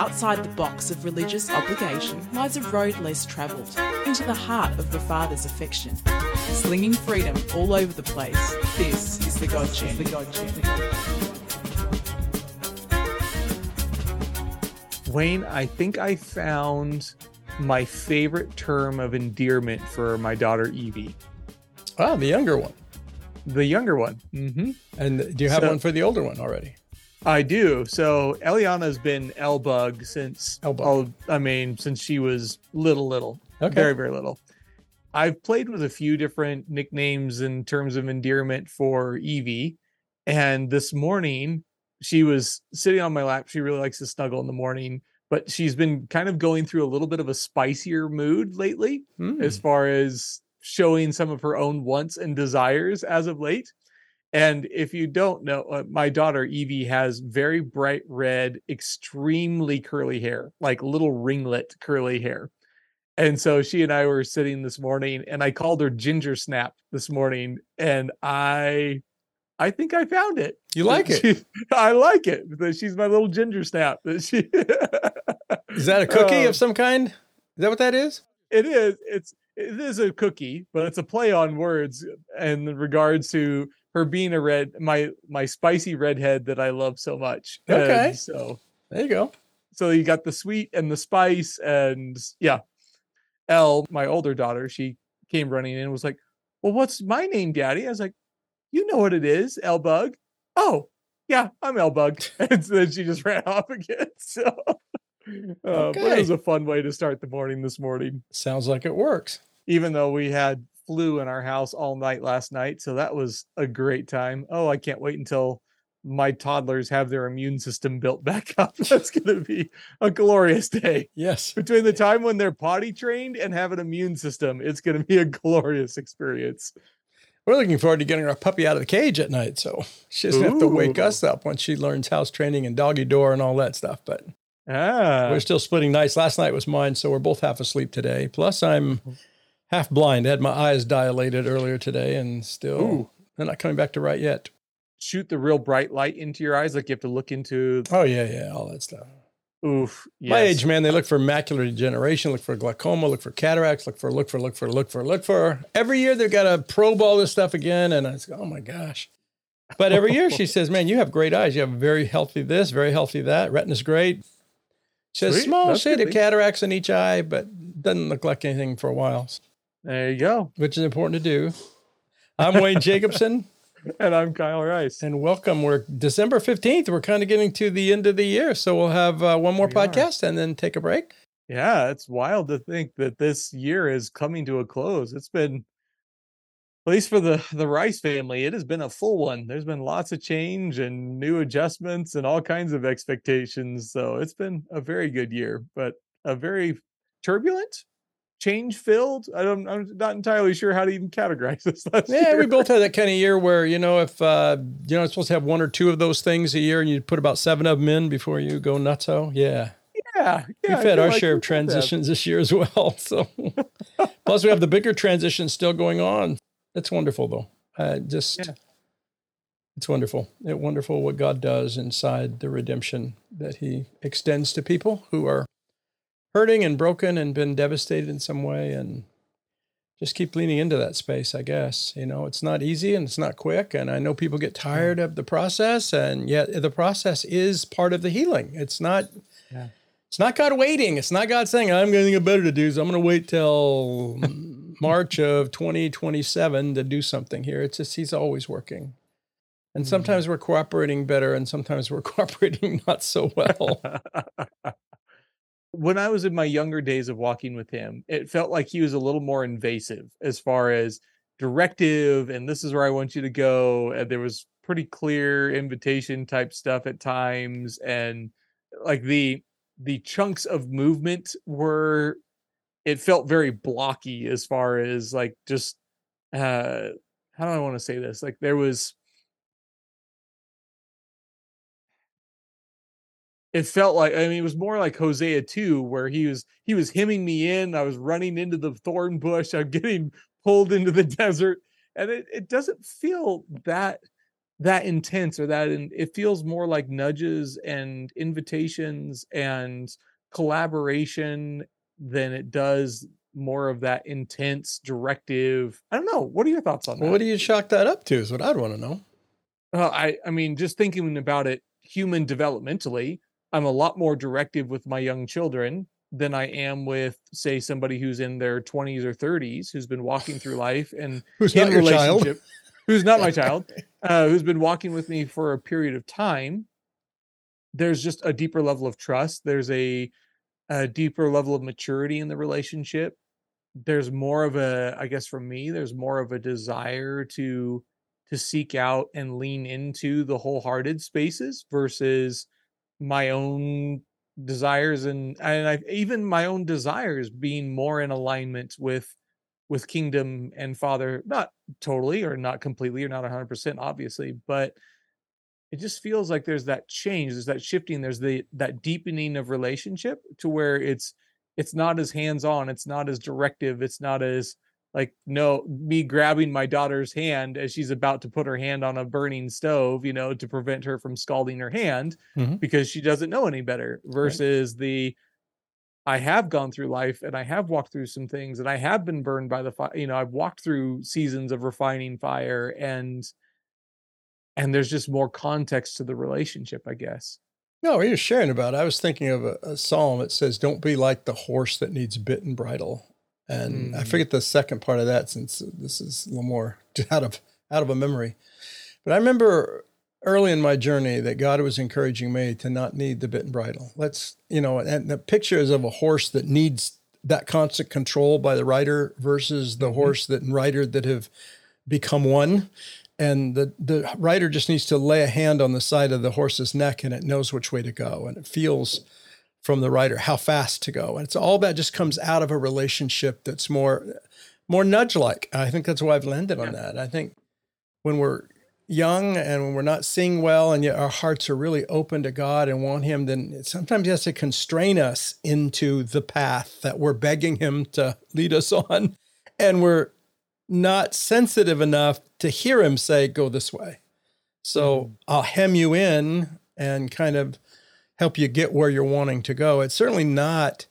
Outside the box of religious obligation lies a road less travelled, into the heart of the Father's affection. Slinging freedom all over the place, this is the God Journey. The God Journey. The God Journey. Wayne, I think I found my favorite term of endearment for my daughter Evie, Ah, the younger one. the younger one. Mm-hmm. And do you have So- one for the older one already? I do. So Eliana's been L bug since I mean, since she was little, little, Okay. very, very little. I've played with a few different nicknames in terms of endearment for Evie, and this morning she was sitting on my lap. She really likes to snuggle in the morning, but she's been kind of going through a little bit of a spicier mood lately Hmm. as far as showing some of her own wants and desires as of late. And if you don't know, uh, my daughter Evie has very bright red, extremely curly hair, like little ringlet curly hair. And so she and I were sitting this morning and I called her Ginger Snap this morning and I I think I found it. You like it? She- I like it she's my little ginger snap. She Is that a cookie Um, of some kind? Is that what that is? it is it's it is a cookie but it's a play on words in regards to her being a red my my spicy redhead that i love so much. And Okay. so There you go. so you got the sweet and the spice and yeah. Elle my older daughter she came running in and was like well what's my name daddy? I was like you know what it is L bug. Oh yeah i'm L bug. And so then she just ran off again so. Uh, but it was a fun way to start the morning this morning. Sounds like it works. Even though we had flu in our house all night last night. So that was a great time. Oh, I can't wait until my toddlers have their immune system built back up. That's going to be a glorious day. Yes. Between the time when they're potty trained and have an immune system, it's going to be a glorious experience. We're looking forward to getting our puppy out of the cage at night. So she doesn't have to wake us up once she learns house training and doggy door and all that stuff. But Ah, we're still splitting nights. Last night was mine. So we're both half asleep today. Plus, I'm half blind. I had my eyes dilated earlier today and still Ooh. they're not coming back to right yet. shoot the real bright light into your eyes. Like you have to look into, Oh, yeah, yeah, all that stuff. oof. My age, man, they look for macular degeneration, look for glaucoma, look for cataracts, look for, look for, look for, look for, look for. Every year they've got to probe all this stuff again. And I say, oh my gosh. But every year she says, man, you have great eyes. You have very healthy this, very healthy that. Retina's great. She has Sweet. small That's shade of cataracts in each eye, but doesn't look like anything for a while, There you go. which is important to do. I'm Wayne Jacobsen, And I'm Kyle Rice. and welcome. We're December 15th. We're kind of getting to the end of the year. So we'll have uh, one more We are. podcast and then take a break. Yeah, it's wild to think that this year is coming to a close. It's been, at least for the the Rice family, it has been a full one. There's been lots of change and new adjustments and all kinds of expectations. So it's been a very good year, but a very turbulent, change filled. I don't. I'm not entirely sure how to even categorize this. Yeah, year. we both had that kind of year where you know if uh, you know it's supposed to have one or two of those things a year, and you put about seven of them in before you go nutso. Yeah, Yeah, yeah. We've had our like share of transitions this year as well. So, plus we have the bigger transition still going on. It's wonderful though. Uh, just Yeah. it's wonderful. It's wonderful what God does inside the redemption that He extends to people who are hurting and broken and been devastated in some way and just keep leaning into that space, I guess. You know, it's not easy and it's not quick. And I know people get tired of the process, and yet the process is part of the healing. It's not. Yeah. It's not God waiting. It's not God saying, I'm going to get better to do, so I'm going to wait till March of 2027 to do something here. It's just He's always working. And mm-hmm. sometimes we're cooperating better, and sometimes we're cooperating not so well. when I was in my younger days of walking with him, it felt like he was a little more invasive as far as directive and this is where I want you to go. And there was pretty clear invitation type stuff at times. And like the the chunks of movement were it felt very blocky as far as like just uh how do I want to say this? Like there was it felt like I mean it was more like Hosea 2 where he was he was hemming me in I was running into the thorn bush I'm getting pulled into the desert and it, it doesn't feel that that intense or that in, it feels more like nudges and invitations and collaboration than it does more of that intense directive. I don't know. What are your thoughts on that? Well, what do you chalk that up to? Is what I'd want to know. Well, I I mean, just thinking about it, human developmentally, I'm a lot more directive with my young children than I am with, say, somebody who's in their 20s or 30s who's been walking through life and Who's in not your child? who's not my child, uh, who's been walking with me for a period of time. There's just a deeper level of trust. There's a a deeper level of maturity in the relationship. There's more of a, I guess, for me, there's more of a desire to to seek out and lean into the wholehearted spaces versus my own desires and and I even my own desires being more in alignment with with kingdom and father not totally or not completely or not 100% obviously but it just feels like there's that change there's that shifting there's the that deepening of relationship to where it's it's not as hands on it's not as directive it's not as like no me grabbing my daughter's hand as she's about to put her hand on a burning stove you know to prevent her from scalding her hand Mhm. because she doesn't know any better versus the I have gone through life and I have walked through some things and I have been burned by the fire. You know, I've walked through seasons of refining fire and and there's just more context to the relationship, I guess. No, what you're sharing about. it, I was thinking of a, a psalm that says, "Don't be like the horse that needs bit and bridle." And I Mm. forget the second part of that, since this is a little more out of out of a memory. But I remember early in my journey that God was encouraging me to not need the bit and bridle. Let's, you know, and the picture is of a horse that needs that constant control by the rider versus the Mhm. horse that and rider that have become one. And the, the rider just needs to lay a hand on the side of the horse's neck and it knows which way to go. And it feels from the writer how fast to go. And it's all that just comes out of a relationship that's more more nudge like. I think that's why I've landed on that. I think when we're young and when we're not seeing well and yet our hearts are really open to God and want him, then sometimes he has to constrain us into the path that we're begging him to lead us on. And we're not sensitive enough to hear him say, go this way. So mm. I'll hem you in and kind of help you get where you're wanting to go. It's certainly not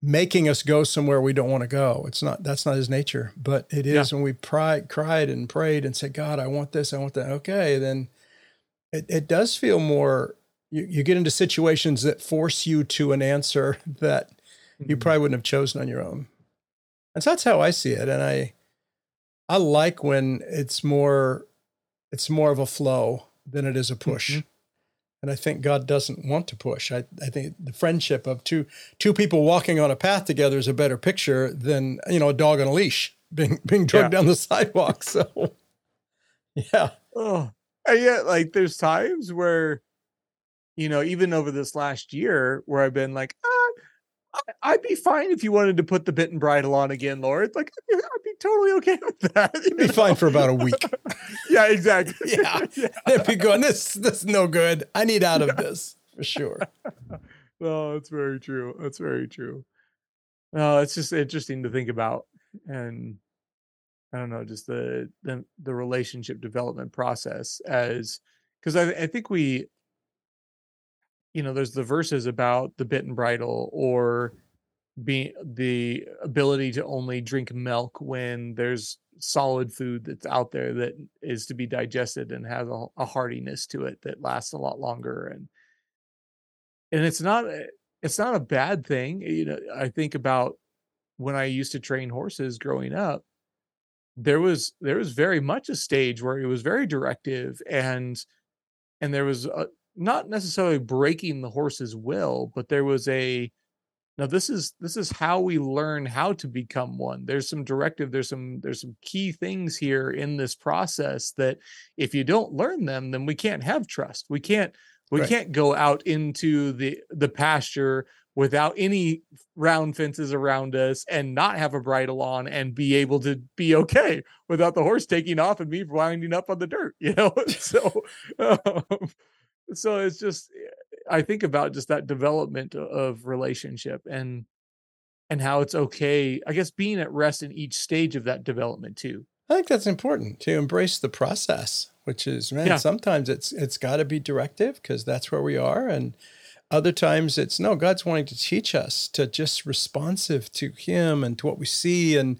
making us go somewhere we don't want to go. It's not that's not his nature, but it is when we cried, cried and prayed and said, God, I want this, I want that. Okay, then it, it does feel more you, you get into situations that force you to an answer that you Mhm. probably wouldn't have chosen on your own. And so that's how I see it. And I I like when it's more it's more of a flow than it is a push. Mhm. And I think God doesn't want to push. I, I think the friendship of two two people walking on a path together is a better picture than you know a dog on a leash being being dragged Yeah. down the sidewalk. So yeah. Oh, and yet, like, there's times where, you know, even over this last year, where I've been like, ah, I'd be fine if you wanted to put the bit and bridle on again, Lord. Like, I'd be, totally okay with that. It'd be fine for about a week. yeah, exactly. Yeah. They'd be going, this this is no good. I need out of this for sure. No, that's very true. That's very true. No, it's just interesting to think about, and I don't know, just the the, the relationship development process as because I, I think we, you know, there's the verses about the bit and bridle or being the ability to only drink milk when there's solid food that's out there that is to be digested and has a, a hardiness to it that lasts a lot longer and and it's not eh, it's not a bad thing you know i think about when i used to train horses growing up there was there was very much a stage where it was very directive and and there was a, not necessarily breaking the horse's will but there was a now this is this is how we learn how to become one. There's some directive there's some there's some key things here in this process that if you don't learn them then we can't have trust. We can't we Right. can't go out into the the pasture without any round fences around us and not have a bridle on and be able to be okay without the horse taking off and me winding up on the dirt you know? So um, so it's just eh, i think about just that development of relationship and and how it's okay i guess being at rest in each stage of that development too I think that's important to embrace the process. which is man, Yeah. sometimes it's it's got to be directive because that's where we are, and other times it's no. God's wanting to teach us to just responsive to Him and to what we see, and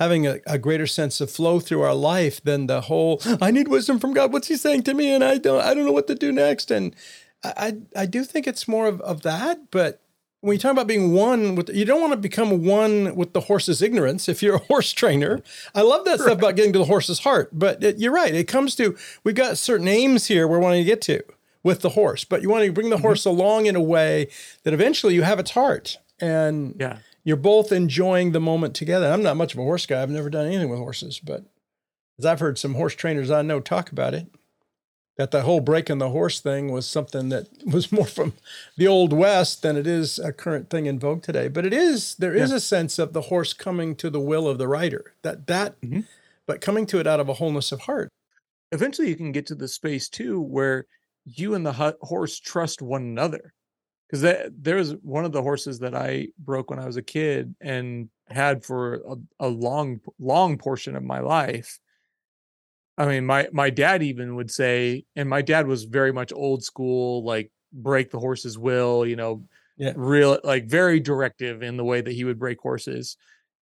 having a, a greater sense of flow through our life than the whole. I need wisdom from God. What's He saying to me? And I don't. I don't know what to do next. And I I, I do think it's more of, of that, but when you talk about being one with you don't want to become one with the horse's ignorance if you're a horse trainer i love that stuff about getting to the horse's heart but it, you're right it comes to we've got certain aims here we're wanting to get to with the horse but you want to bring the mm-hmm. horse along in a way that eventually you have its heart and Yeah. You're both enjoying the moment together i'm not much of a horse guy i've never done anything with horses but as i've heard some horse trainers i know talk about it that the whole breaking the horse thing was something that was more from the old west than it is a current thing in vogue today but it is there is Yeah. a sense of the horse coming to the will of the rider that that Mhm. but coming to it out of a wholeness of heart Eventually, you can get to the space too where you and the horse trust one another. Because that was one of the horses that I broke when I was a kid and had for a, a long, long portion of my life. I mean, my my dad even would say, and my dad was very much old school, like break the horse's will, you know, Yeah. real like very directive in the way that he would break horses.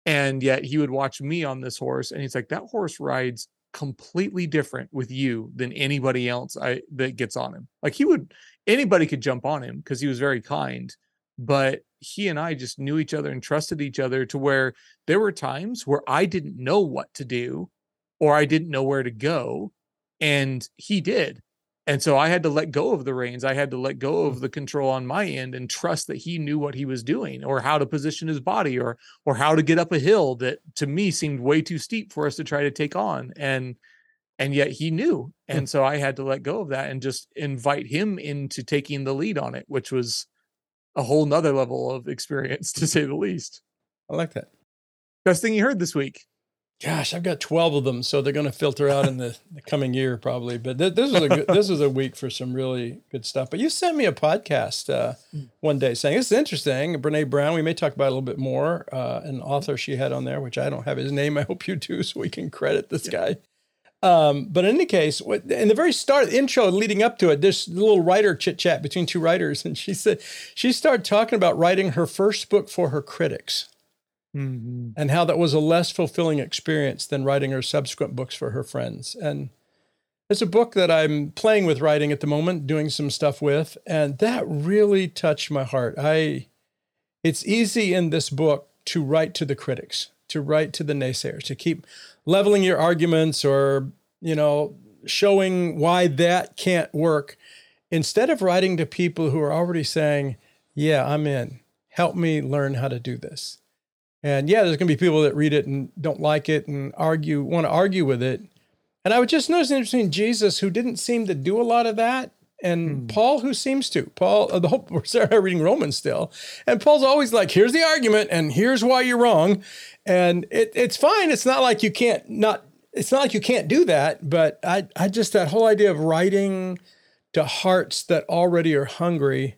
And yet he would watch me on this horse, and he's like, that horse rides completely different with you than anybody else I that gets on him. Like he would anybody could jump on him because he was very kind, but he and I just knew each other and trusted each other to where there were times where I didn't know what to do or I didn't know where to go and he did. And so I had to let go of the reins. I had to let go of mm-hmm. the control on my end and trust that he knew what he was doing or how to position his body or or how to get up a hill that to me seemed way too steep for us to try to take on. And and yet he knew. And so I had to let go of that and just invite him into taking the lead on it, which was a whole nother level of experience to say the least. i like that Best thing you heard this week. Gosh i've got 12 of them so they're going to filter out in the, the coming year probably but th- this was a good, this was a week for some really good stuff. But you sent me a podcast uh, one day saying this is interesting Brené Brown we may talk about it a little bit more uh, an author she had on there which i don't have his name i hope you do so we can credit this guy. Um, but in any case, what, in the very start, the intro leading up to it, this little writer chit chat between two writers, and she said she started talking about writing her first book for her critics Mm-hmm. and how that was a less fulfilling experience than writing her subsequent books for her friends. And it's a book that I'm playing with writing at the moment, doing some stuff with, and that really touched my heart. I it's easy in this book to write to the critics, to write to the naysayers, to keep leveling your arguments or, you know, showing why that can't work instead of writing to people who are already saying, "Yeah, I'm in. Help me learn how to do this." And yeah, there's going to be people that read it and don't like it and argue, want to argue with it. And I would just notice interesting Jesus, who didn't seem to do a lot of that, and Paul, who seems to. Paul, uh, the whole we're Sarah reading Romans still, and Paul's always like, "Here's the argument, and here's why you're wrong," and it, it's fine. It's not like you can't not. It's not like you can't do that. But I, I just that whole idea of writing to hearts that already are hungry,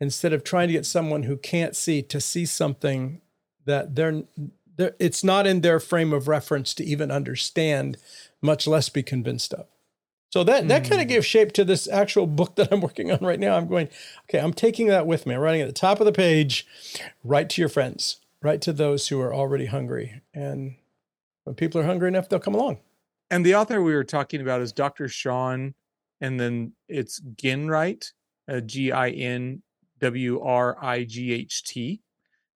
instead of trying to get someone who can't see to see something that they're, they're it's not in their frame of reference to even understand, much less be convinced of. So that that kind of gives shape to this actual book that I'm working on right now. I'm going, okay, I'm taking that with me. I'm writing at the top of the page, write to your friends, write to those who are already hungry. And when people are hungry enough, they'll come along. And the author we were talking about is Dr. Shawn, and then it's Ginwright, uh, G I N W R I G H T.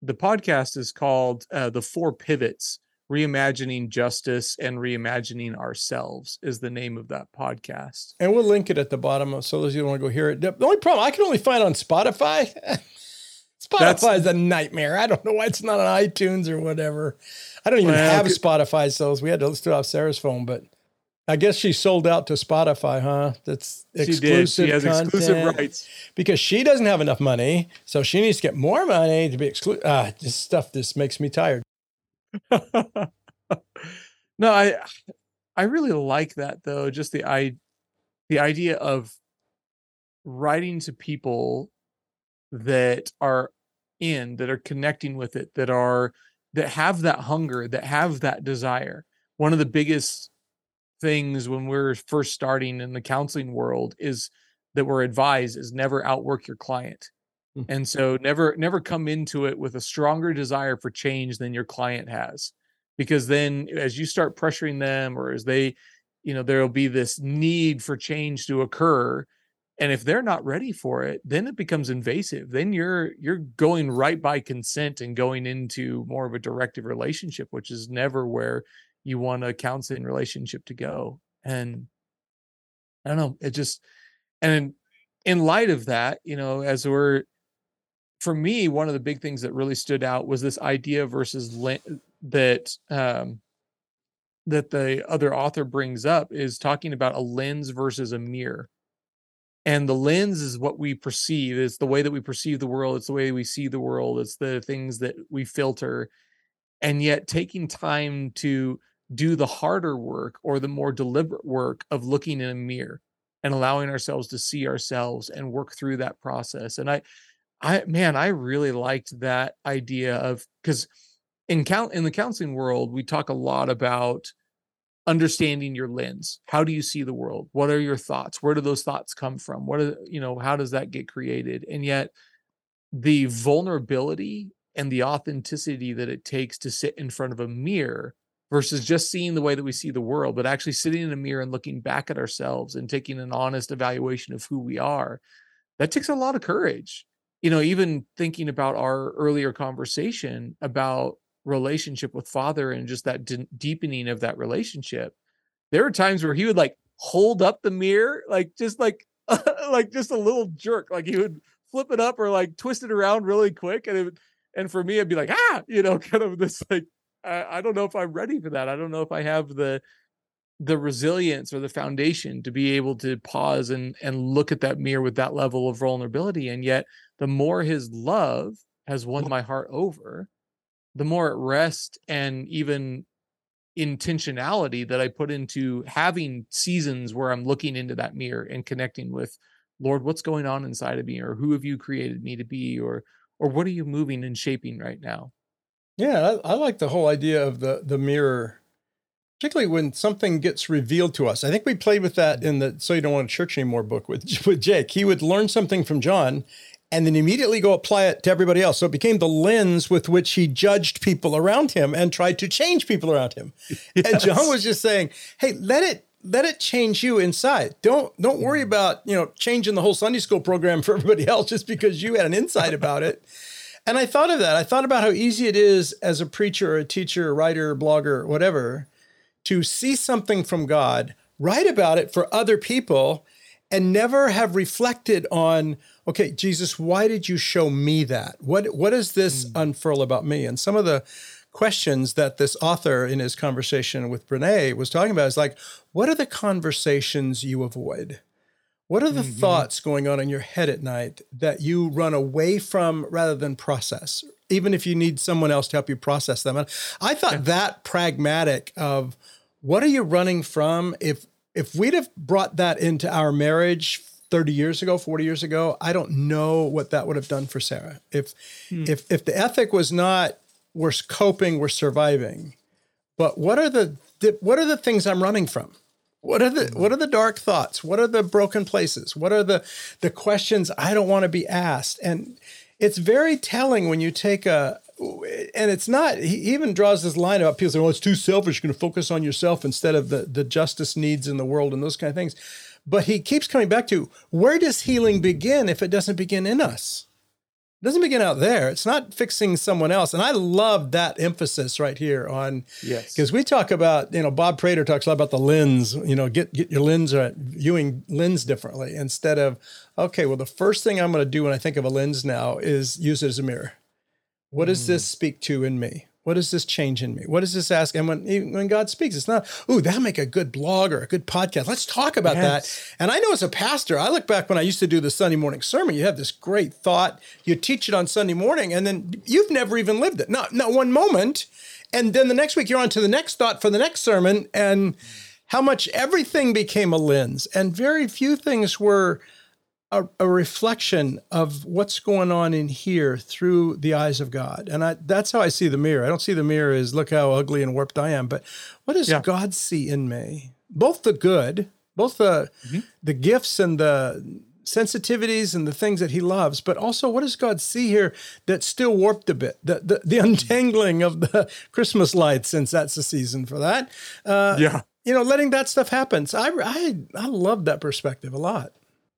The podcast is called uh, The Four Pivots Reimagining Justice and Reimagining Ourselves, is the name of that podcast. And we'll link it at the bottom so those of you want to go hear it. The only problem I can only find on Spotify. Spotify That's- is a nightmare. I don't know why it's not on iTunes or whatever. I don't even Well, have Spotify, so we had to to it off Sarah's phone. But I guess she sold out to Spotify, huh? That's exclusive. She did. She has exclusive rights. because she doesn't have enough money, so she needs to get more money to be exclusive. Ah, this stuff just makes me tired. no, I I really like that though. Just the i the idea of writing to people that are in, that are connecting with it, that are that have that hunger, that have that desire. One of the biggest things when we're first starting in the counseling world is that we're advised is never outwork your client. Mm-hmm. And so never never come into it with a stronger desire for change than your client has. Because then as you start pressuring them or as they, you know, there'll be this need for change to occur and if they're not ready for it then it becomes invasive then you're you're going right by consent and going into more of a directive relationship which is never where you want a counseling relationship to go and i don't know it just and in, in light of that you know as we're for me one of the big things that really stood out was this idea versus that um that the other author brings up is talking about a lens versus a mirror. And the lens is what we perceive it's the way that we perceive the world it's the way we see the world it's the things that we filter and yet taking time to do the harder work or the more deliberate work of looking in a mirror and allowing ourselves to see ourselves and work through that process. And i i man i really liked that idea of because in count in the counseling world we talk a lot about understanding your lens. How do you see the world? What are your thoughts? Where do those thoughts come from? What are you know how does that get created? And yet the vulnerability and the authenticity that it takes to sit in front of a mirror versus just seeing the way that we see the world but actually sitting in a mirror and looking back at ourselves and taking an honest evaluation of who we are that takes a lot of courage. You know even thinking about our earlier conversation about relationship with father and just that d- deepening of that relationship there were times where he would like hold up the mirror like just like like just a little jerk like he would flip it up or like twist it around really quick and it would, and for me i'd be like ah! you know kind of this like I, don't know if i'm ready for that. I don't know if i have the the resilience or the foundation to be able to pause and and look at that mirror with that level of vulnerability. And yet the more his love has won my heart over the more at rest and even intentionality that I put into having seasons where I'm looking into that mirror and connecting with Lord, what's going on inside of me, or who have you created me to be, or or what are you moving and shaping right now? Yeah, I, I like the whole idea of the the mirror, particularly when something gets revealed to us. I think we played with that in the "So You Don't Want to Church Anymore" book with with Jake. He would learn something from John, and then immediately go apply it to everybody else. So it became the lens with which he judged people around him and tried to change people around him. Yes. And John was just saying, "Hey, let it let it change you inside. Don't don't worry mm. about, you know, changing the whole Sunday school program for everybody else just because you had an insight about it." And I thought of that. I thought about how easy it is as a preacher, or a teacher, writer, blogger, whatever, to see something from God, write about it for other people, and never have reflected on okay, Jesus, why did you show me that? What what does this mm. unfurl about me? And some of the questions that this author in his conversation with Brené was talking about is like, what are the conversations you avoid? What are the mm-hmm. thoughts going on in your head at night that you run away from rather than process, even if you need someone else to help you process them? And I thought yeah. that pragmatic of what are you running from? If if we'd have brought that into our marriage 30 years ago, 40 years ago, I don't know what that would have done for Sarah. If hmm. if if the ethic was not we're coping, we're surviving, but what are the what are the things I'm running from? What are the what are the dark thoughts? What are the broken places? What are the the questions I don't want to be asked? And it's very telling when you take a and it's not he even draws this line about people saying, "Oh, it's too selfish. You're going to focus on yourself instead of the the justice needs in the world and those kind of things." But he keeps coming back to where does healing begin if it doesn't begin in us? It doesn't begin out there. It's not fixing someone else. And I love that emphasis right here on yes. Because we talk about, you know, Bob Prater talks a lot about the lens, you know, get get your lens right, viewing lens differently instead of, okay, well, the first thing I'm going to do when I think of a lens now is use it as a mirror. What does mm. this speak to in me? What does this change in me? What does this ask? And when when God speaks, it's not, ooh, that'll make a good blog or a good podcast. Let's talk about yes. that. And I know as a pastor, I look back when I used to do the Sunday morning sermon. You have this great thought, you teach it on Sunday morning, and then you've never even lived it. Not not one moment. And then the next week you're on to the next thought for the next sermon, and how much everything became a lens, and very few things were a, a, reflection of what's going on in here through the eyes of God. And I, that's how I see the mirror. I don't see the mirror as look how ugly and warped I am, but what does yeah. God see in me both the good, both the Mhm. the gifts and the sensitivities and the things that he loves, but also what does God see here that's still warped a bit? The the, the untangling of the Christmas lights, since that's the season for that. Uh, yeah. You know, letting that stuff happen. So I I I love that perspective a lot.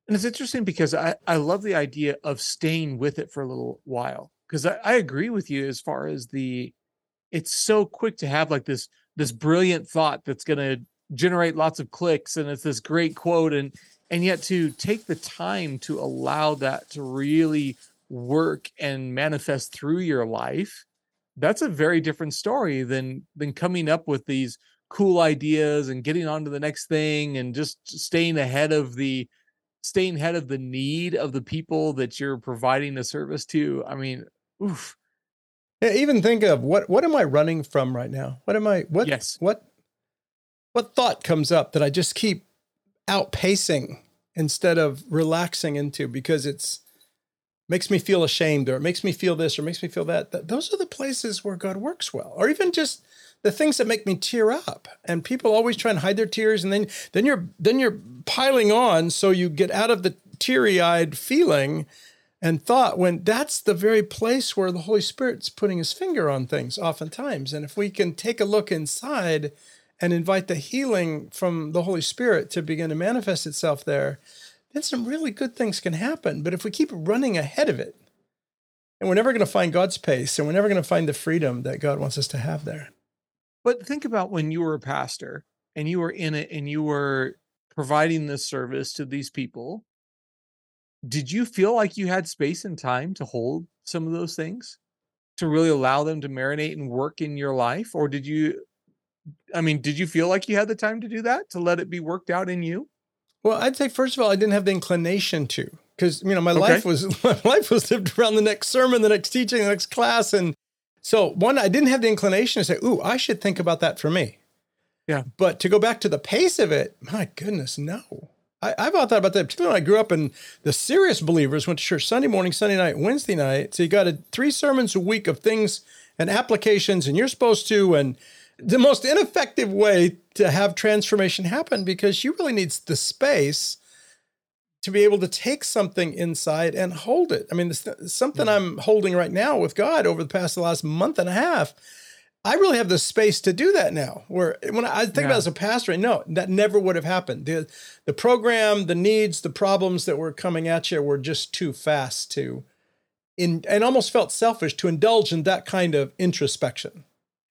And it's interesting because I, I love the idea of staying with it for a little while. Because I, I agree with you as far as the it's so quick to have like this this brilliant thought that's gonna generate lots of clicks and it's this great quote and and yet to take the time to allow that to really work and manifest through your life, that's a very different story than than coming up with these cool ideas and getting on to the next thing and just staying ahead of the staying ahead of the need of the people that you're providing a service to. I mean, oof. Yeah, even think of what what am I running from right now? What am I what Yes. what what thought comes up that I just keep outpacing instead of relaxing into because it's makes me feel ashamed or it makes me feel this or makes me feel that. Those are the places where God works well. Or even just the things that make me tear up. And people always try and hide their tears and then then you're then you're piling on so you get out of the teary-eyed feeling and thought when that's the very place where the Holy Spirit's putting his finger on things oftentimes. And if we can take a look inside and invite the healing from the Holy Spirit to begin to manifest itself there, then some really good things can happen. But if we keep running ahead of it, and we're never going to find God's pace and we're never going to find the freedom that God wants us to have there. But think about when you were a pastor and you were in it and you were providing this service to these people. Did you feel like you had space and time to hold some of those things? To really allow them to marinate and work in your life? Or did you I mean, did you feel like you had the time to do that? To let it be worked out in you? Well, I'd say first of all, I didn't have the inclination to, because you know my Okay. life was my life was lived around the next sermon, the next teaching, the next class, and so one, I didn't have the inclination to say, "Ooh, I should think about that for me." Yeah. But to go back to the pace of it, my goodness, no. I, I've thought about that, particularly when I grew up and the serious believers went to church Sunday morning, Sunday night, Wednesday night. So you got a, three sermons a week of things and applications, and you're supposed to, and the most ineffective way to have transformation happen because you really need the space to be able to take something inside and hold it. I mean, this, something I'm holding right now with God over the past the last month and a half. I really have the space to do that now. Where when I think about Yeah. it as a pastor, no, that never would have happened. The the program, the needs, the problems that were coming at you were just too fast to in and almost felt selfish to indulge in that kind of introspection.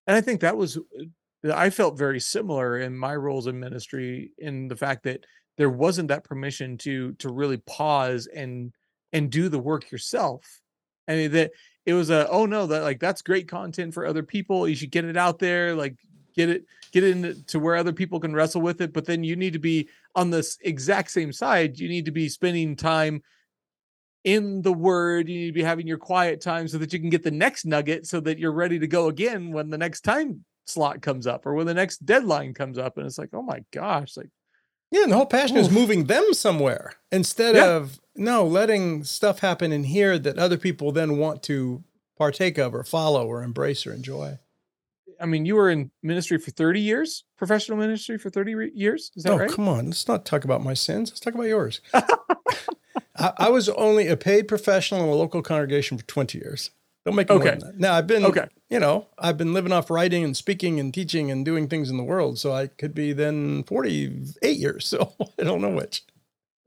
And I think that was uh, I felt very similar in my roles in ministry in the fact that there wasn't that permission to to really pause and and do the work yourself. I mean that it was a oh no that like that's great content for other people. You should get it out there, like get it get it into to where other people can wrestle with it. But then you need to be on this exact same side. You need to be spending time in the word you need to be having your quiet time so that you can get the next nugget so that you're ready to go again when the next time slot comes up or when the next deadline comes up and it's like oh my gosh like Yeah, and the whole passion is moving them somewhere instead Yeah. of no letting stuff happen in here that other people then want to partake of or follow or embrace or enjoy. i mean you were in ministry for 30 years professional ministry for 30 re- years is that oh, right come on. Let's not talk about my sins. Let's talk about yours. I, I was only a paid professional in a local congregation for 20 years. Don't make Okay. Now, I've been, Okay. you know, I've been living off writing and speaking and teaching and doing things in the world. So I could be then 48 years. So I don't know which.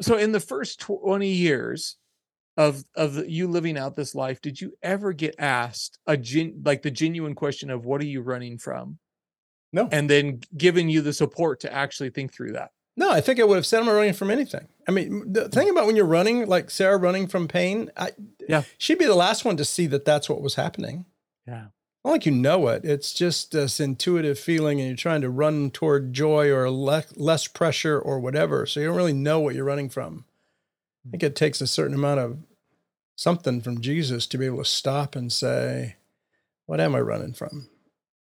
so in the first 20 years of of you living out this life did you ever get asked a gen, like the genuine question of what are you running from No. and then given you the support to actually think through that No, I think I would have said I'm running from anything. I mean, the thing hmm. about when you're running, like Sarah running from pain, I, Yeah. she'd be the last one to see that that's what was happening. yeah Not like you know it. It's just this intuitive feeling, and you're trying to run toward joy or le- less pressure or whatever. So you don't really know what you're running from. I think it takes a certain amount of something from Jesus to be able to stop and say, "What am I running from?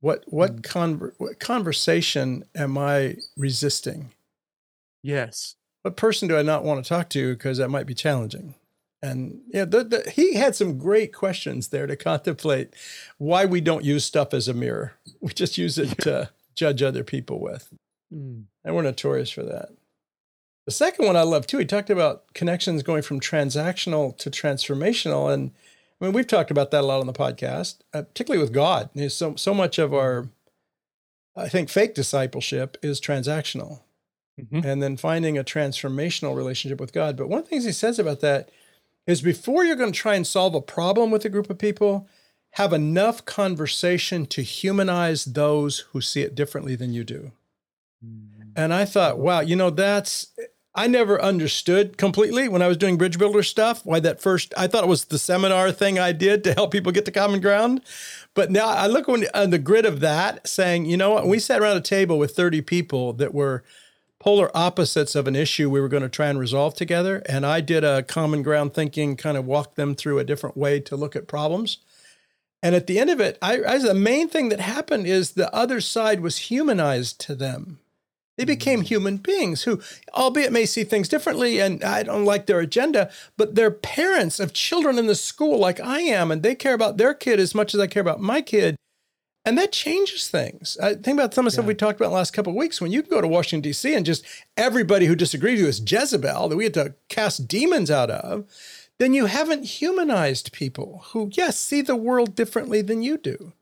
What what, hmm. conver- what conversation am I resisting?" yes what person do I not want to talk to because that might be challenging? And yeah, the, the, he had some great questions there to contemplate why we don't use stuff as a mirror. We just use it to judge other people with. Mm. And we're notorious for that. The second one I love too, he talked about connections going from transactional to transformational. And I mean, we've talked about that a lot on the podcast, uh, particularly with God. You know, so, so much of our, I think, fake discipleship is transactional. Mhm. And then finding a transformational relationship with God. But one of the things he says about that is before you're going to try and solve a problem with a group of people, have enough conversation to humanize those who see it differently than you do. Hmm. And I thought, wow, you know, that's I never understood completely when I was doing bridge builder stuff why that first I thought it was the seminar thing I did to help people get to common ground. But now I look on, on the grid of that saying, you know what, we sat around a table with 30 people that were polar opposites of an issue we were going to try and resolve together. And I did a common ground thinking, kind of walk them through a different way to look at problems. And at the end of it, I, I the main thing that happened is the other side was humanized to them. They hmm. became human beings who, albeit may see things differently, and I don't like their agenda, but they're parents of children in the school like I am, and they care about their kid as much as I care about my kid. And that changes things. I think about some of the stuff Yeah. we talked about in the last couple of weeks. When you can go to Washington, D.C., and just everybody who disagrees with you is Jezebel that we had to cast demons out of, then you haven't humanized people who, yes, see the world differently than you do.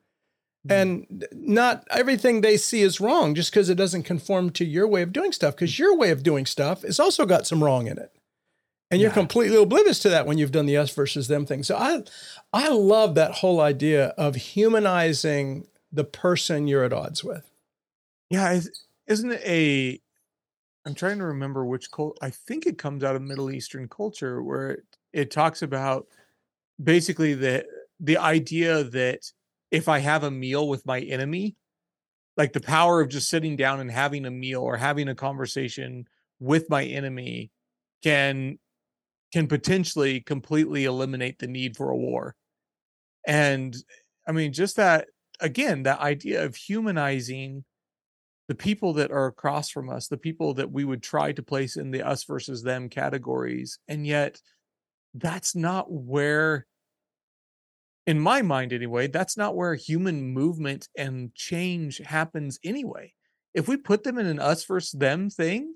Hmm. And not everything they see is wrong just because it doesn't conform to your way of doing stuff, because your way of doing stuff has also got some wrong in it. And you're Yeah. completely oblivious to that when you've done the us versus them thing. So I I love that whole idea of humanizing the person you're at odds with. Yeah, is- isn't it a? I'm trying to remember which cult. I think it comes out of Middle Eastern culture where it, it talks about basically the the idea that if I have a meal with my enemy, like the power of just sitting down and having a meal or having a conversation with my enemy can can potentially completely eliminate the need for a war. And I mean, just that again, that idea of humanizing the people that are across from us, the people that we would try to place in the us versus them categories. And yet, that's not where, in my mind anyway, that's not where human movement and change happens anyway. If we put them in an us versus them thing,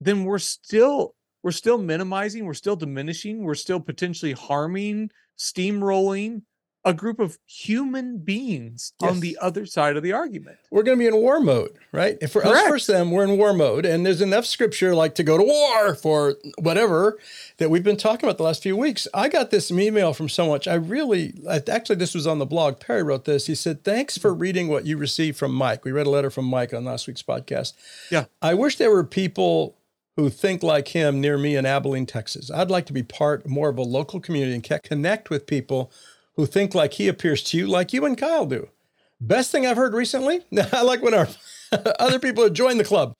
then we're still we're still minimizing, we're still diminishing, we're still potentially harming, steamrolling a group of human beings on the other side of the argument. We're going to be in war mode, right? If we're us Correct. versus them, we're in war mode. And there's enough scripture like to go to war for whatever that we've been talking about the last few weeks. I got this email from someone, I really, actually, this was on the blog. Perry wrote this. He said, Thanks for mm-hmm. reading what you received from Mike. We read a letter from Mike on last week's podcast. Yeah. I wish there were people who think like him near me in Abilene, Texas. I'd like to be part more of a local community and connect with people who think like he appears to you, like you and Kyle do. Best thing I've heard recently, I like when our other people have joined the club.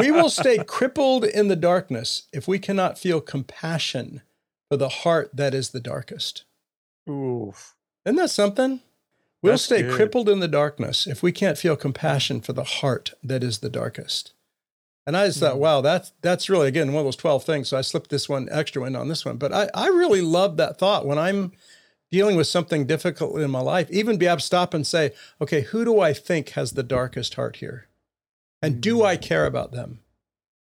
We will stay crippled in the darkness if we cannot feel compassion for the heart that is the darkest. Oof. Isn't that something? We'll That's stay good. crippled in the darkness if we can't feel compassion for the heart that is the darkest. And I just thought, Mhm. wow, that's that's really again one of those twelve things. So I slipped this one extra in on this one. But I, I really love that thought when I'm dealing with something difficult in my life, even be able to stop and say, okay, who do I think has the darkest heart here? And do I care about them?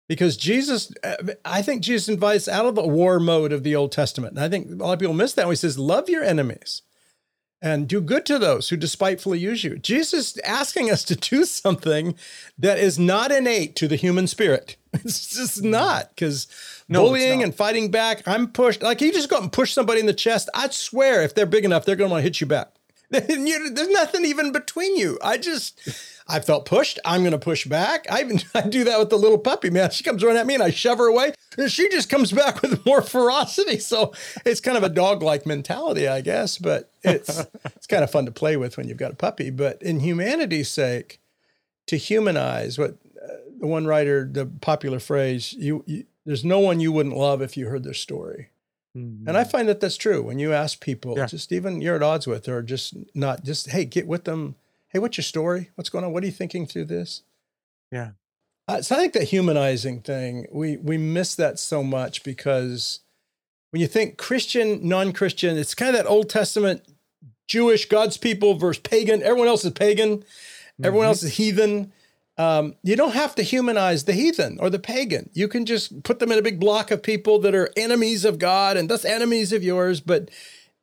Because Jesus, uh, I think Jesus invites out of the war mode of the Old Testament. And I think a lot of people miss that when he says, love your enemies and do good to those who despitefully use you. Jesus is asking us to do something that is not innate to the human spirit. It's just not because No, bullying and fighting back, I'm pushed. Like you just go out and push somebody in the chest. I swear, if they're big enough, they're going to want to hit you back. There's nothing even between you. I just, I felt pushed. I'm going to push back. I even I do that with the little puppy, man. She comes running at me and I shove her away. And she just comes back with more ferocity. So it's kind of a dog like mentality, I guess. But it's it's kind of fun to play with when you've got a puppy. But in humanity's sake, to humanize what the one writer, the popular phrase, you, you there's no one you wouldn't love if you heard their story. And I find that that's true when you ask people, Yeah. just even you're at odds with, or just not, just hey, get with them. Hey, what's your story? What's going on? What are you thinking through this? Yeah. Uh, so I think that humanizing thing, we we miss that so much because when you think Christian, non-Christian, it's kind of that Old Testament Jewish God's people versus pagan. Everyone else is pagan. Everyone Mhm. else is heathen. Um, you don't have to humanize the heathen or the pagan. You can just put them in a big block of people that are enemies of God and thus enemies of yours. But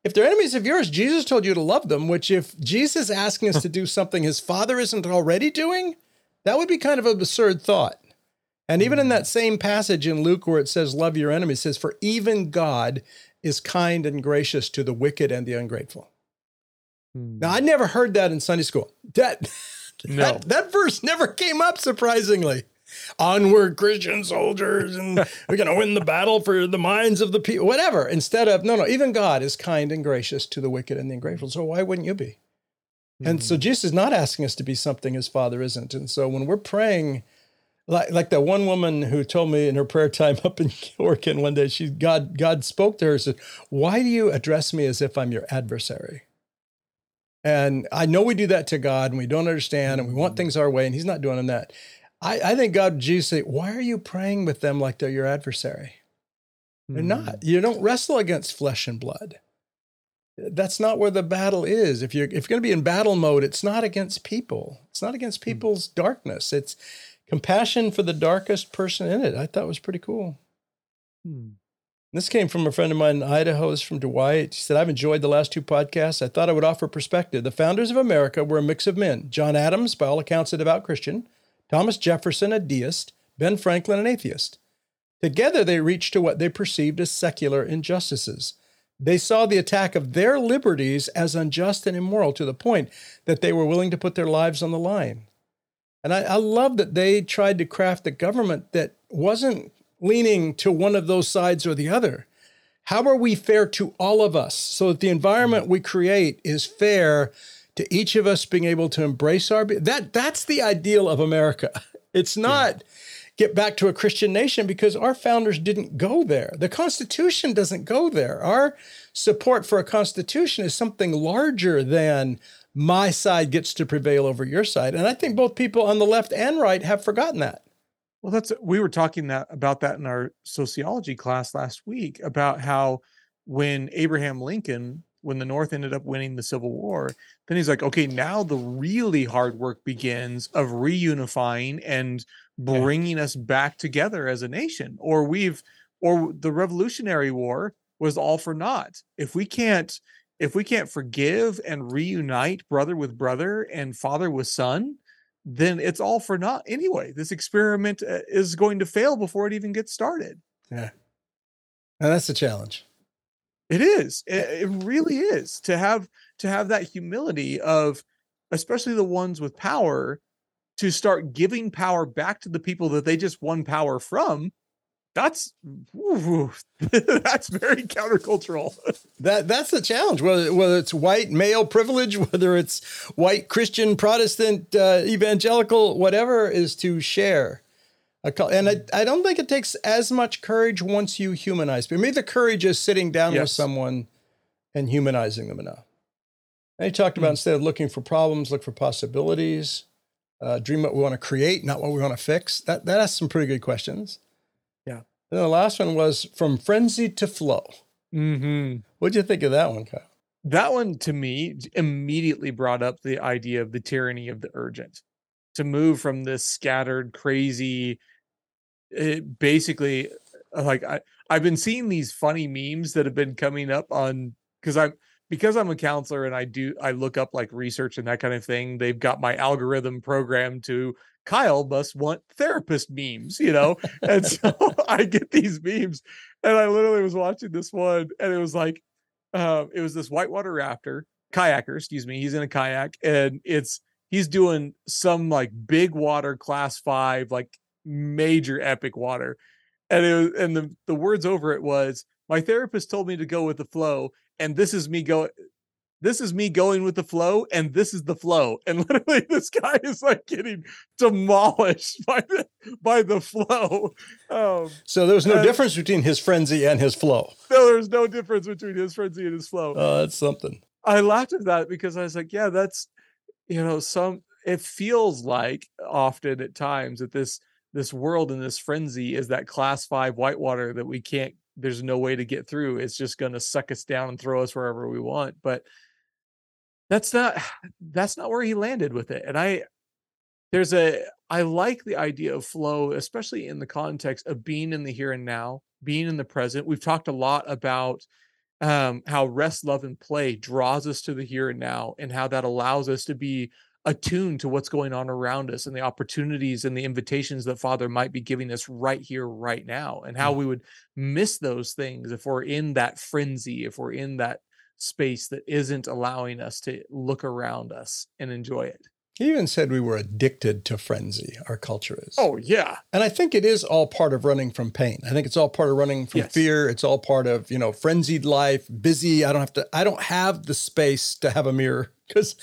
if they're enemies of yours, Jesus told you to love them, which if Jesus asking us to do something his father isn't already doing, that would be kind of an absurd thought. And even in that same passage in Luke where it says, Love your enemies, it says, For even God is kind and gracious to the wicked and the ungrateful. Hmm. Now, I never heard that in Sunday school. That, No. that, that verse never came up, surprisingly. Onward, Christian soldiers, and we're going to win the battle for the minds of the people, whatever. Instead of, no, no, even God is kind and gracious to the wicked and the ungrateful. So why wouldn't you be? And so hmm. Jesus is not asking us to be something his father isn't. And so when we're praying, like like that one woman who told me in her prayer time up in Oregon one day, she God God spoke to her and said, Why do you address me as if I'm your adversary? And I know we do that to God and we don't understand and we want things our way, and He's not doing them that. I, I think God Jesus say, Why are you praying with them like they're your adversary? They're Hmm. not. You don't wrestle against flesh and blood. That's not where the battle is. If you're if you're going to be in battle mode, it's not against people. It's not against people's darkness. It's compassion for the darkest person in it. I thought was pretty cool. Hmm. This came from a friend of mine in Idaho. Is from Dwight. She said, "I've enjoyed the last two podcasts. I thought I would offer perspective. The founders of America were a mix of men: John Adams, by all accounts, a devout Christian; Thomas Jefferson, a deist; Ben Franklin, an atheist. Together, they reached to what they perceived as secular injustices. They saw the attack of their liberties as unjust and immoral to the point that they were willing to put their lives on the line. And I, I love that they tried to craft a government that wasn't leaning to one of those sides or the other. How are we fair to all of us so that the environment we create is fair to each of us being able to embrace our be- that that's the ideal of America. It's not get back to a Christian nation because our founders didn't go there. The Constitution doesn't go there. Our support for a Constitution is something larger than my side gets to prevail over your side. And I think both people on the left and right have forgotten that. Well, that's we were talking that about that in our sociology class last week about how when Abraham Lincoln, when the North ended up winning the Civil War, then he's like, okay, now the really hard work begins of reunifying and Yeah. bringing us back together as a nation. Or we've, or the Revolutionary War was all for naught. If we can't, if we can't forgive and reunite brother with brother and father with son, then it's all for naught anyway. This experiment uh, is going to fail before it even gets started. Yeah. And that's the challenge. It is. It, it really is to have to have that humility of especially the ones with power to start giving power back to the people that they just won power from. That's ooh, that's very countercultural. That that's the challenge. Whether whether it's white male privilege, whether it's white Christian Protestant uh, evangelical, whatever, is to share. A And I, I don't think it takes as much courage once you humanize. But maybe the courage is sitting down with someone and humanizing them enough. And he talked about Hmm. instead of looking for problems, look for possibilities. Uh, dream what we want to create, not what we want to fix. That that asks some pretty good questions. And the last one was from frenzy to flow. Mm-hmm. What'd you think of that one, Kyle? that one to me immediately brought up the idea of the tyranny of the urgent to move from this scattered crazy it basically uh, like i i've been seeing these funny memes that have been coming up on because i'm because i'm a counselor and i do i look up like research and that kind of thing they've got my algorithm programmed to kyle must want therapist memes you know and so i get these memes and i literally was watching this one and it was like um, it was this whitewater rafter kayaker, excuse me. He's in a kayak and it's he's doing some like big water class five, like major epic water. And it was, and the, the words over it was, my therapist told me to go with the flow, and this is me go this is me going with the flow, and this is the flow. And literally this guy is like getting demolished by the by the flow. Um So there was no Uh, difference between his frenzy and his flow. no, there's no difference between his frenzy and his flow. Oh, that's something. I laughed at that because I was like, yeah, that's you know, some it feels like often at times that this this world and this frenzy is that class five whitewater that we can't there's no way to get through. It's just gonna suck us down and throw us wherever we want. But that's not that's not where he landed with it. And I there's a I like the idea of flow, especially in the context of being in the here and now, being in the present. We've talked a lot about um, how rest, love, and play draws us to the here and now, and how that allows us to be attuned to what's going on around us and the opportunities and the invitations that Father might be giving us right here, right now, and how Mm. we would miss those things if we're in that frenzy, if we're in that space that isn't allowing us to look around us and enjoy it. He even said we were addicted to frenzy, our culture is. Oh, yeah. And I think it is all part of running from pain. I think it's all part of running from Yes. fear. It's all part of, you know, frenzied life, busy. I don't have to, I don't have the space to have a mirror because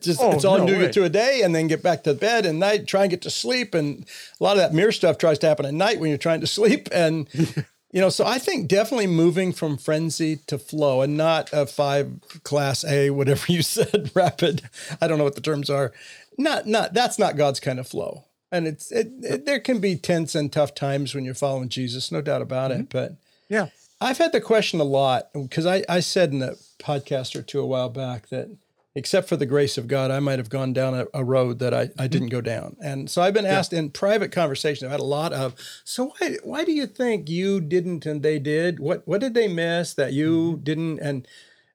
just, Oh, it's all no way. to a day and then get back to bed and night, try and get to sleep. And a lot of that mirror stuff tries to happen at night when you're trying to sleep. And, you know, so I think definitely moving from frenzy to flow and not a five class A, whatever you said, rapid. I don't know what the terms are. Not, not, that's not God's kind of flow. And it's, it, it there can be tense and tough times when you're following Jesus, no doubt about it. Mm-hmm. But Yeah. I've had the question a lot because I, I said in a podcast or two a while back that except for the grace of God, I might have gone down a, a road that I, I didn't go down. And so I've been asked in private conversation, I've had a lot of, so why, why do you think you didn't and they did? What, what did they miss that you mm-hmm. didn't? And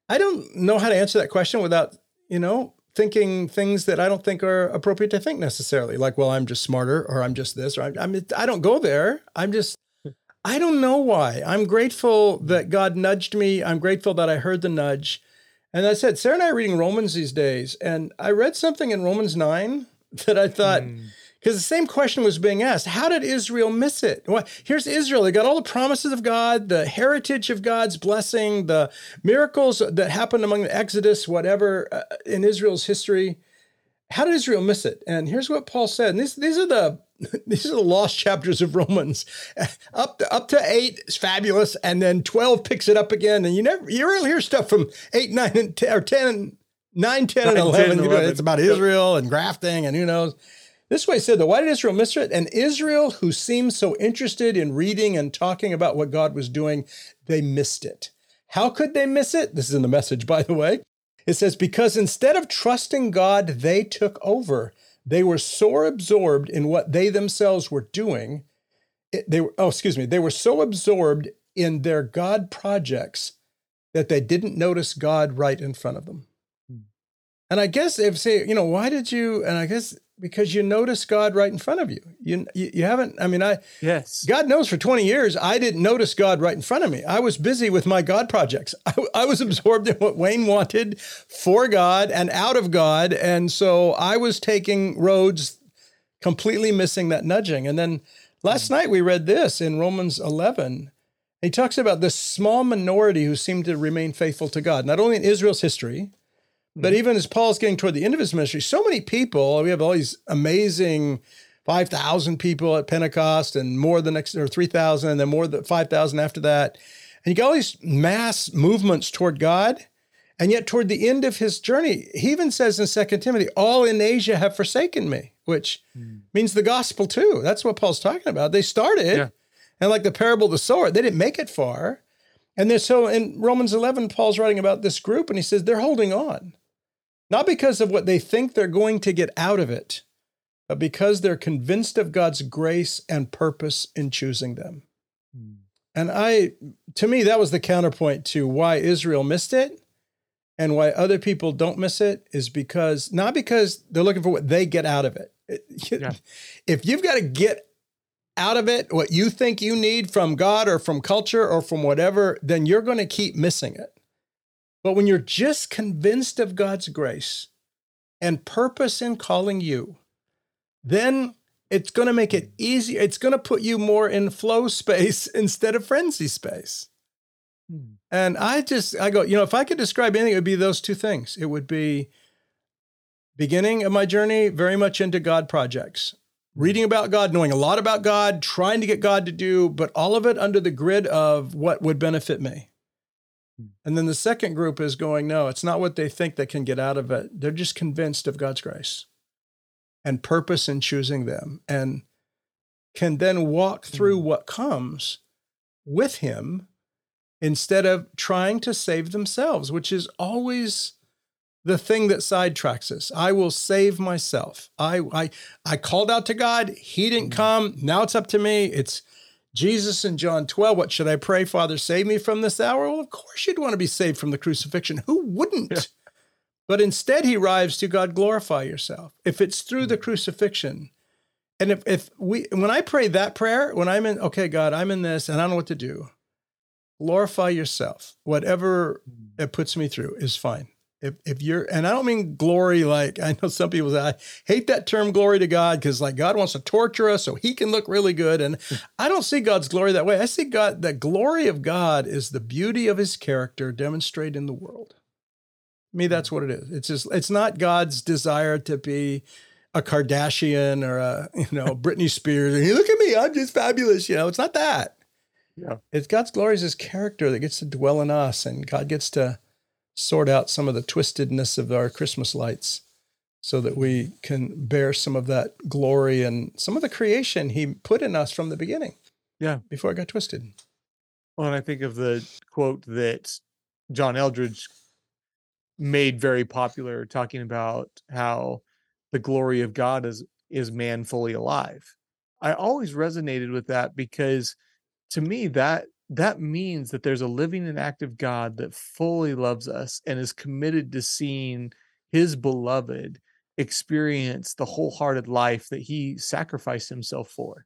I don't know how to answer that question without, you know, thinking things that I don't think are appropriate to think necessarily. Like, well, I'm just smarter or I'm just this or I'm, I mean, I don't go there. I'm just, I don't know why. I'm grateful mm-hmm. that God nudged me. I'm grateful that I heard the nudge. And I said, Sarah and I are reading Romans these days. And I read something in Romans 9 that I thought, because the same question was being asked How did Israel miss it? Well, here's Israel. They got all the promises of God, the heritage of God's blessing, the miracles that happened among the Exodus, whatever uh, in Israel's history. How did Israel miss it? And here's what Paul said. And these, these are the these are the lost chapters of Romans. Up to, up to eight is fabulous, and then twelve picks it up again. And you never you rarely hear stuff from eight, nine, and ten, or 10, 9, 10, and 9, 10, 11. 11. It's about Israel and grafting, and who knows. This way said that why did Israel miss it? And Israel, who seemed so interested in reading and talking about what God was doing, they missed it. How could they miss it? This is in the message, by the way. It says, because instead of trusting God, they took over. They were so absorbed in what they themselves were doing. they were, oh, excuse me, they were so absorbed in their God projects that they didn't notice God right in front of them. Hmm. And I guess if say, you know, why did you? And I guess because you notice God right in front of you. You you, you haven't. I mean, I Yes. God knows for 20 years, I didn't notice God right in front of me. I was busy with my God projects. I, I was absorbed in what Wayne wanted for God and out of God. And so I was taking roads completely missing that nudging. And then last mm. night we read this in Romans 11. He talks about this small minority who seem to remain faithful to God, not only in Israel's history, but even as Paul's getting toward the end of his ministry, so many people, we have all these amazing 5,000 people at Pentecost and more the next, or 3,000, and then more than 5,000 after that. And you got all these mass movements toward God. And yet, toward the end of his journey, he even says in Second Timothy, all in Asia have forsaken me, which hmm. means the gospel too. That's what Paul's talking about. They started, Yeah. and like the parable of the sower, they didn't make it far. And then, so in Romans 11, Paul's writing about this group, and he says they're holding on, not because of what they think they're going to get out of it, but because they're convinced of God's grace and purpose in choosing them. Hmm. And I, to me, that was the counterpoint to why Israel missed it and why other people don't miss it is because, not because they're looking for what they get out of it. It- Yeah. If you've got to get out of it what you think you need from God or from culture or from whatever, then you're going to keep missing it. But when you're just convinced of God's grace and purpose in calling you, then it's going to make it easier. It's going to put you more in flow space instead of frenzy space. Hmm. And I just, I go, you know, if I could describe anything, it would be those two things. It would be beginning of my journey, very much into God projects, reading about God, knowing a lot about God, trying to get God to do, but all of it under the grid of what would benefit me. Hmm. And then the second group is going, no, it's not what they think they can get out of it. They're just convinced of God's grace and purpose in choosing them and can then walk through hmm. what comes with Him instead of trying to save themselves, which is always the thing that sidetracks us. I will save myself. I I I called out to God. He didn't hmm. come. Now it's up to me. It's Jesus in John 12. What should I pray? Father, save me from this hour. Well, of course you'd want to be saved from the crucifixion. Who wouldn't? Yeah. But instead, he arrives to God, glorify yourself. If it's through the hmm. crucifixion, and if, if we, when I pray that prayer, when I'm in, okay, God, I'm in this and I don't know what to do, glorify yourself. Whatever hmm. it puts me through is fine. If, if you're, and I don't mean glory like I know some people say, I hate that term glory to God because like God wants to torture us so he can look really good. And hmm. I don't see God's glory that way. I see God, the glory of God is the beauty of his character demonstrated in the world. To me, that's hmm. what it is. It's just, it's not God's desire to be a Kardashian or a, you know, Britney Spears. And look at me, I'm just fabulous. You know, it's not that. Yeah. It's God's glory is his character that gets to dwell in us, and God gets to sort out some of the twistedness of our Christmas lights so that we can bear some of that glory and some of the creation he put in us from the beginning. Yeah. Before it got twisted. Well, and I think of the quote that John Eldredge made very popular, talking about how the glory of God is is man fully alive. I always resonated with that because to me that that means that there's a living and active God that fully loves us and is committed to seeing his beloved experience the wholehearted life that he sacrificed himself for.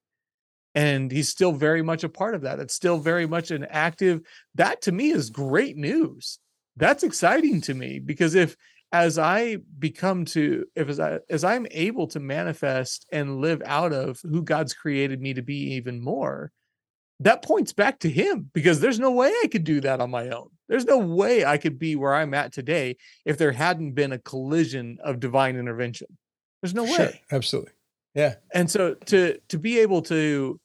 And he's still very much a part of that. It's still very much an active, that to me is great news. That's exciting to me because if as I become to if as I as I'm able to manifest and live out of who God's created me to be even more, that points back to him because there's no way I could do that on my own. There's no way I could be where I'm at today if there hadn't been a collision of divine intervention. There's no way. Sure, absolutely. Yeah. And so to to be able to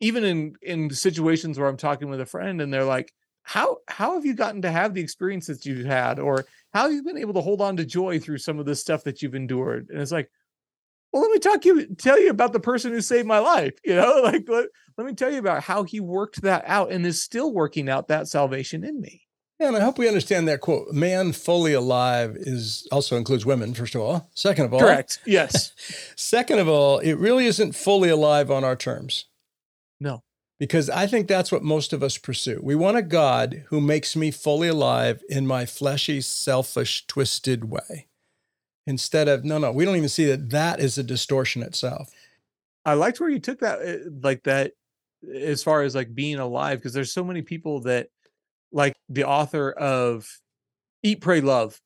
even in in situations where I'm talking with a friend and they're like, "How how have you gotten to have the experiences you've had or how have you been able to hold on to joy through some of this stuff that you've endured?" And it's like, well, let me talk you tell you about the person who saved my life. You know, like let, let me tell you about how he worked that out and is still working out that salvation in me. And I hope we understand that quote. Man fully alive is also includes women, first of all. Second of all, Correct. Yes. Second of all, it really isn't fully alive on our terms. No. Because I think that's what most of us pursue. We want a God who makes me fully alive in my fleshy, selfish, twisted way. Instead of, no, no, we don't even see that that is a distortion itself. I liked where you took that uh, like that as far as like being alive because there's so many people that like the author of Eat Pray Love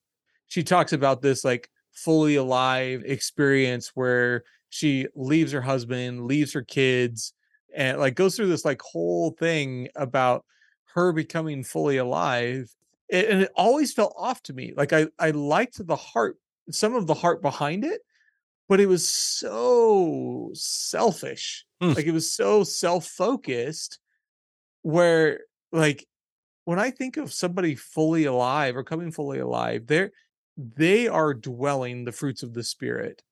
she talks about this like fully alive experience where she leaves her husband, leaves her kids and like goes through this like whole thing about her becoming fully alive and it always felt off to me like I I liked the heart some of the heart behind it but it was so selfish Hmm. like it was so self-focused where like when i think of somebody fully alive or coming fully alive they're they are dwelling the fruits of the spirit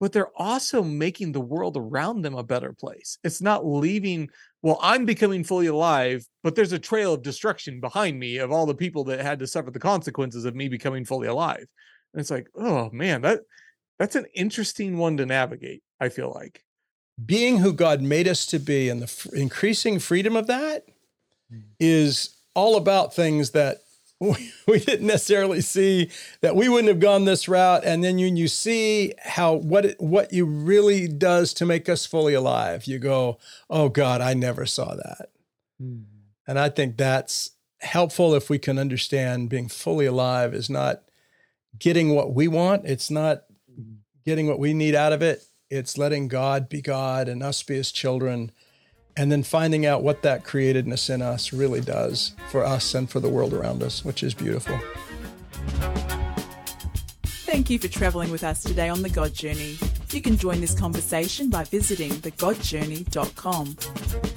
but they're also making the world around them a better place it's not leaving well i'm becoming fully alive but there's a trail of destruction behind me of all the people that had to suffer the consequences of me becoming fully alive and it's like oh man that that's an interesting one to navigate i feel like. Being who God made us to be and the f- increasing freedom of that mm. is all about things that we, we didn't necessarily see that we wouldn't have gone this route and then you you see how what it, what you really does to make us fully alive. You go oh god i never saw that. Mm. And i think that's helpful if we can understand being fully alive is not getting what we want it's not getting what we need out of it it's letting god be god and us be his children and then finding out what that createdness in us really does for us and for the world around us, which is beautiful. Thank you for travelling with us today on The God Journey. You can join this conversation by visiting thegodjourney.com.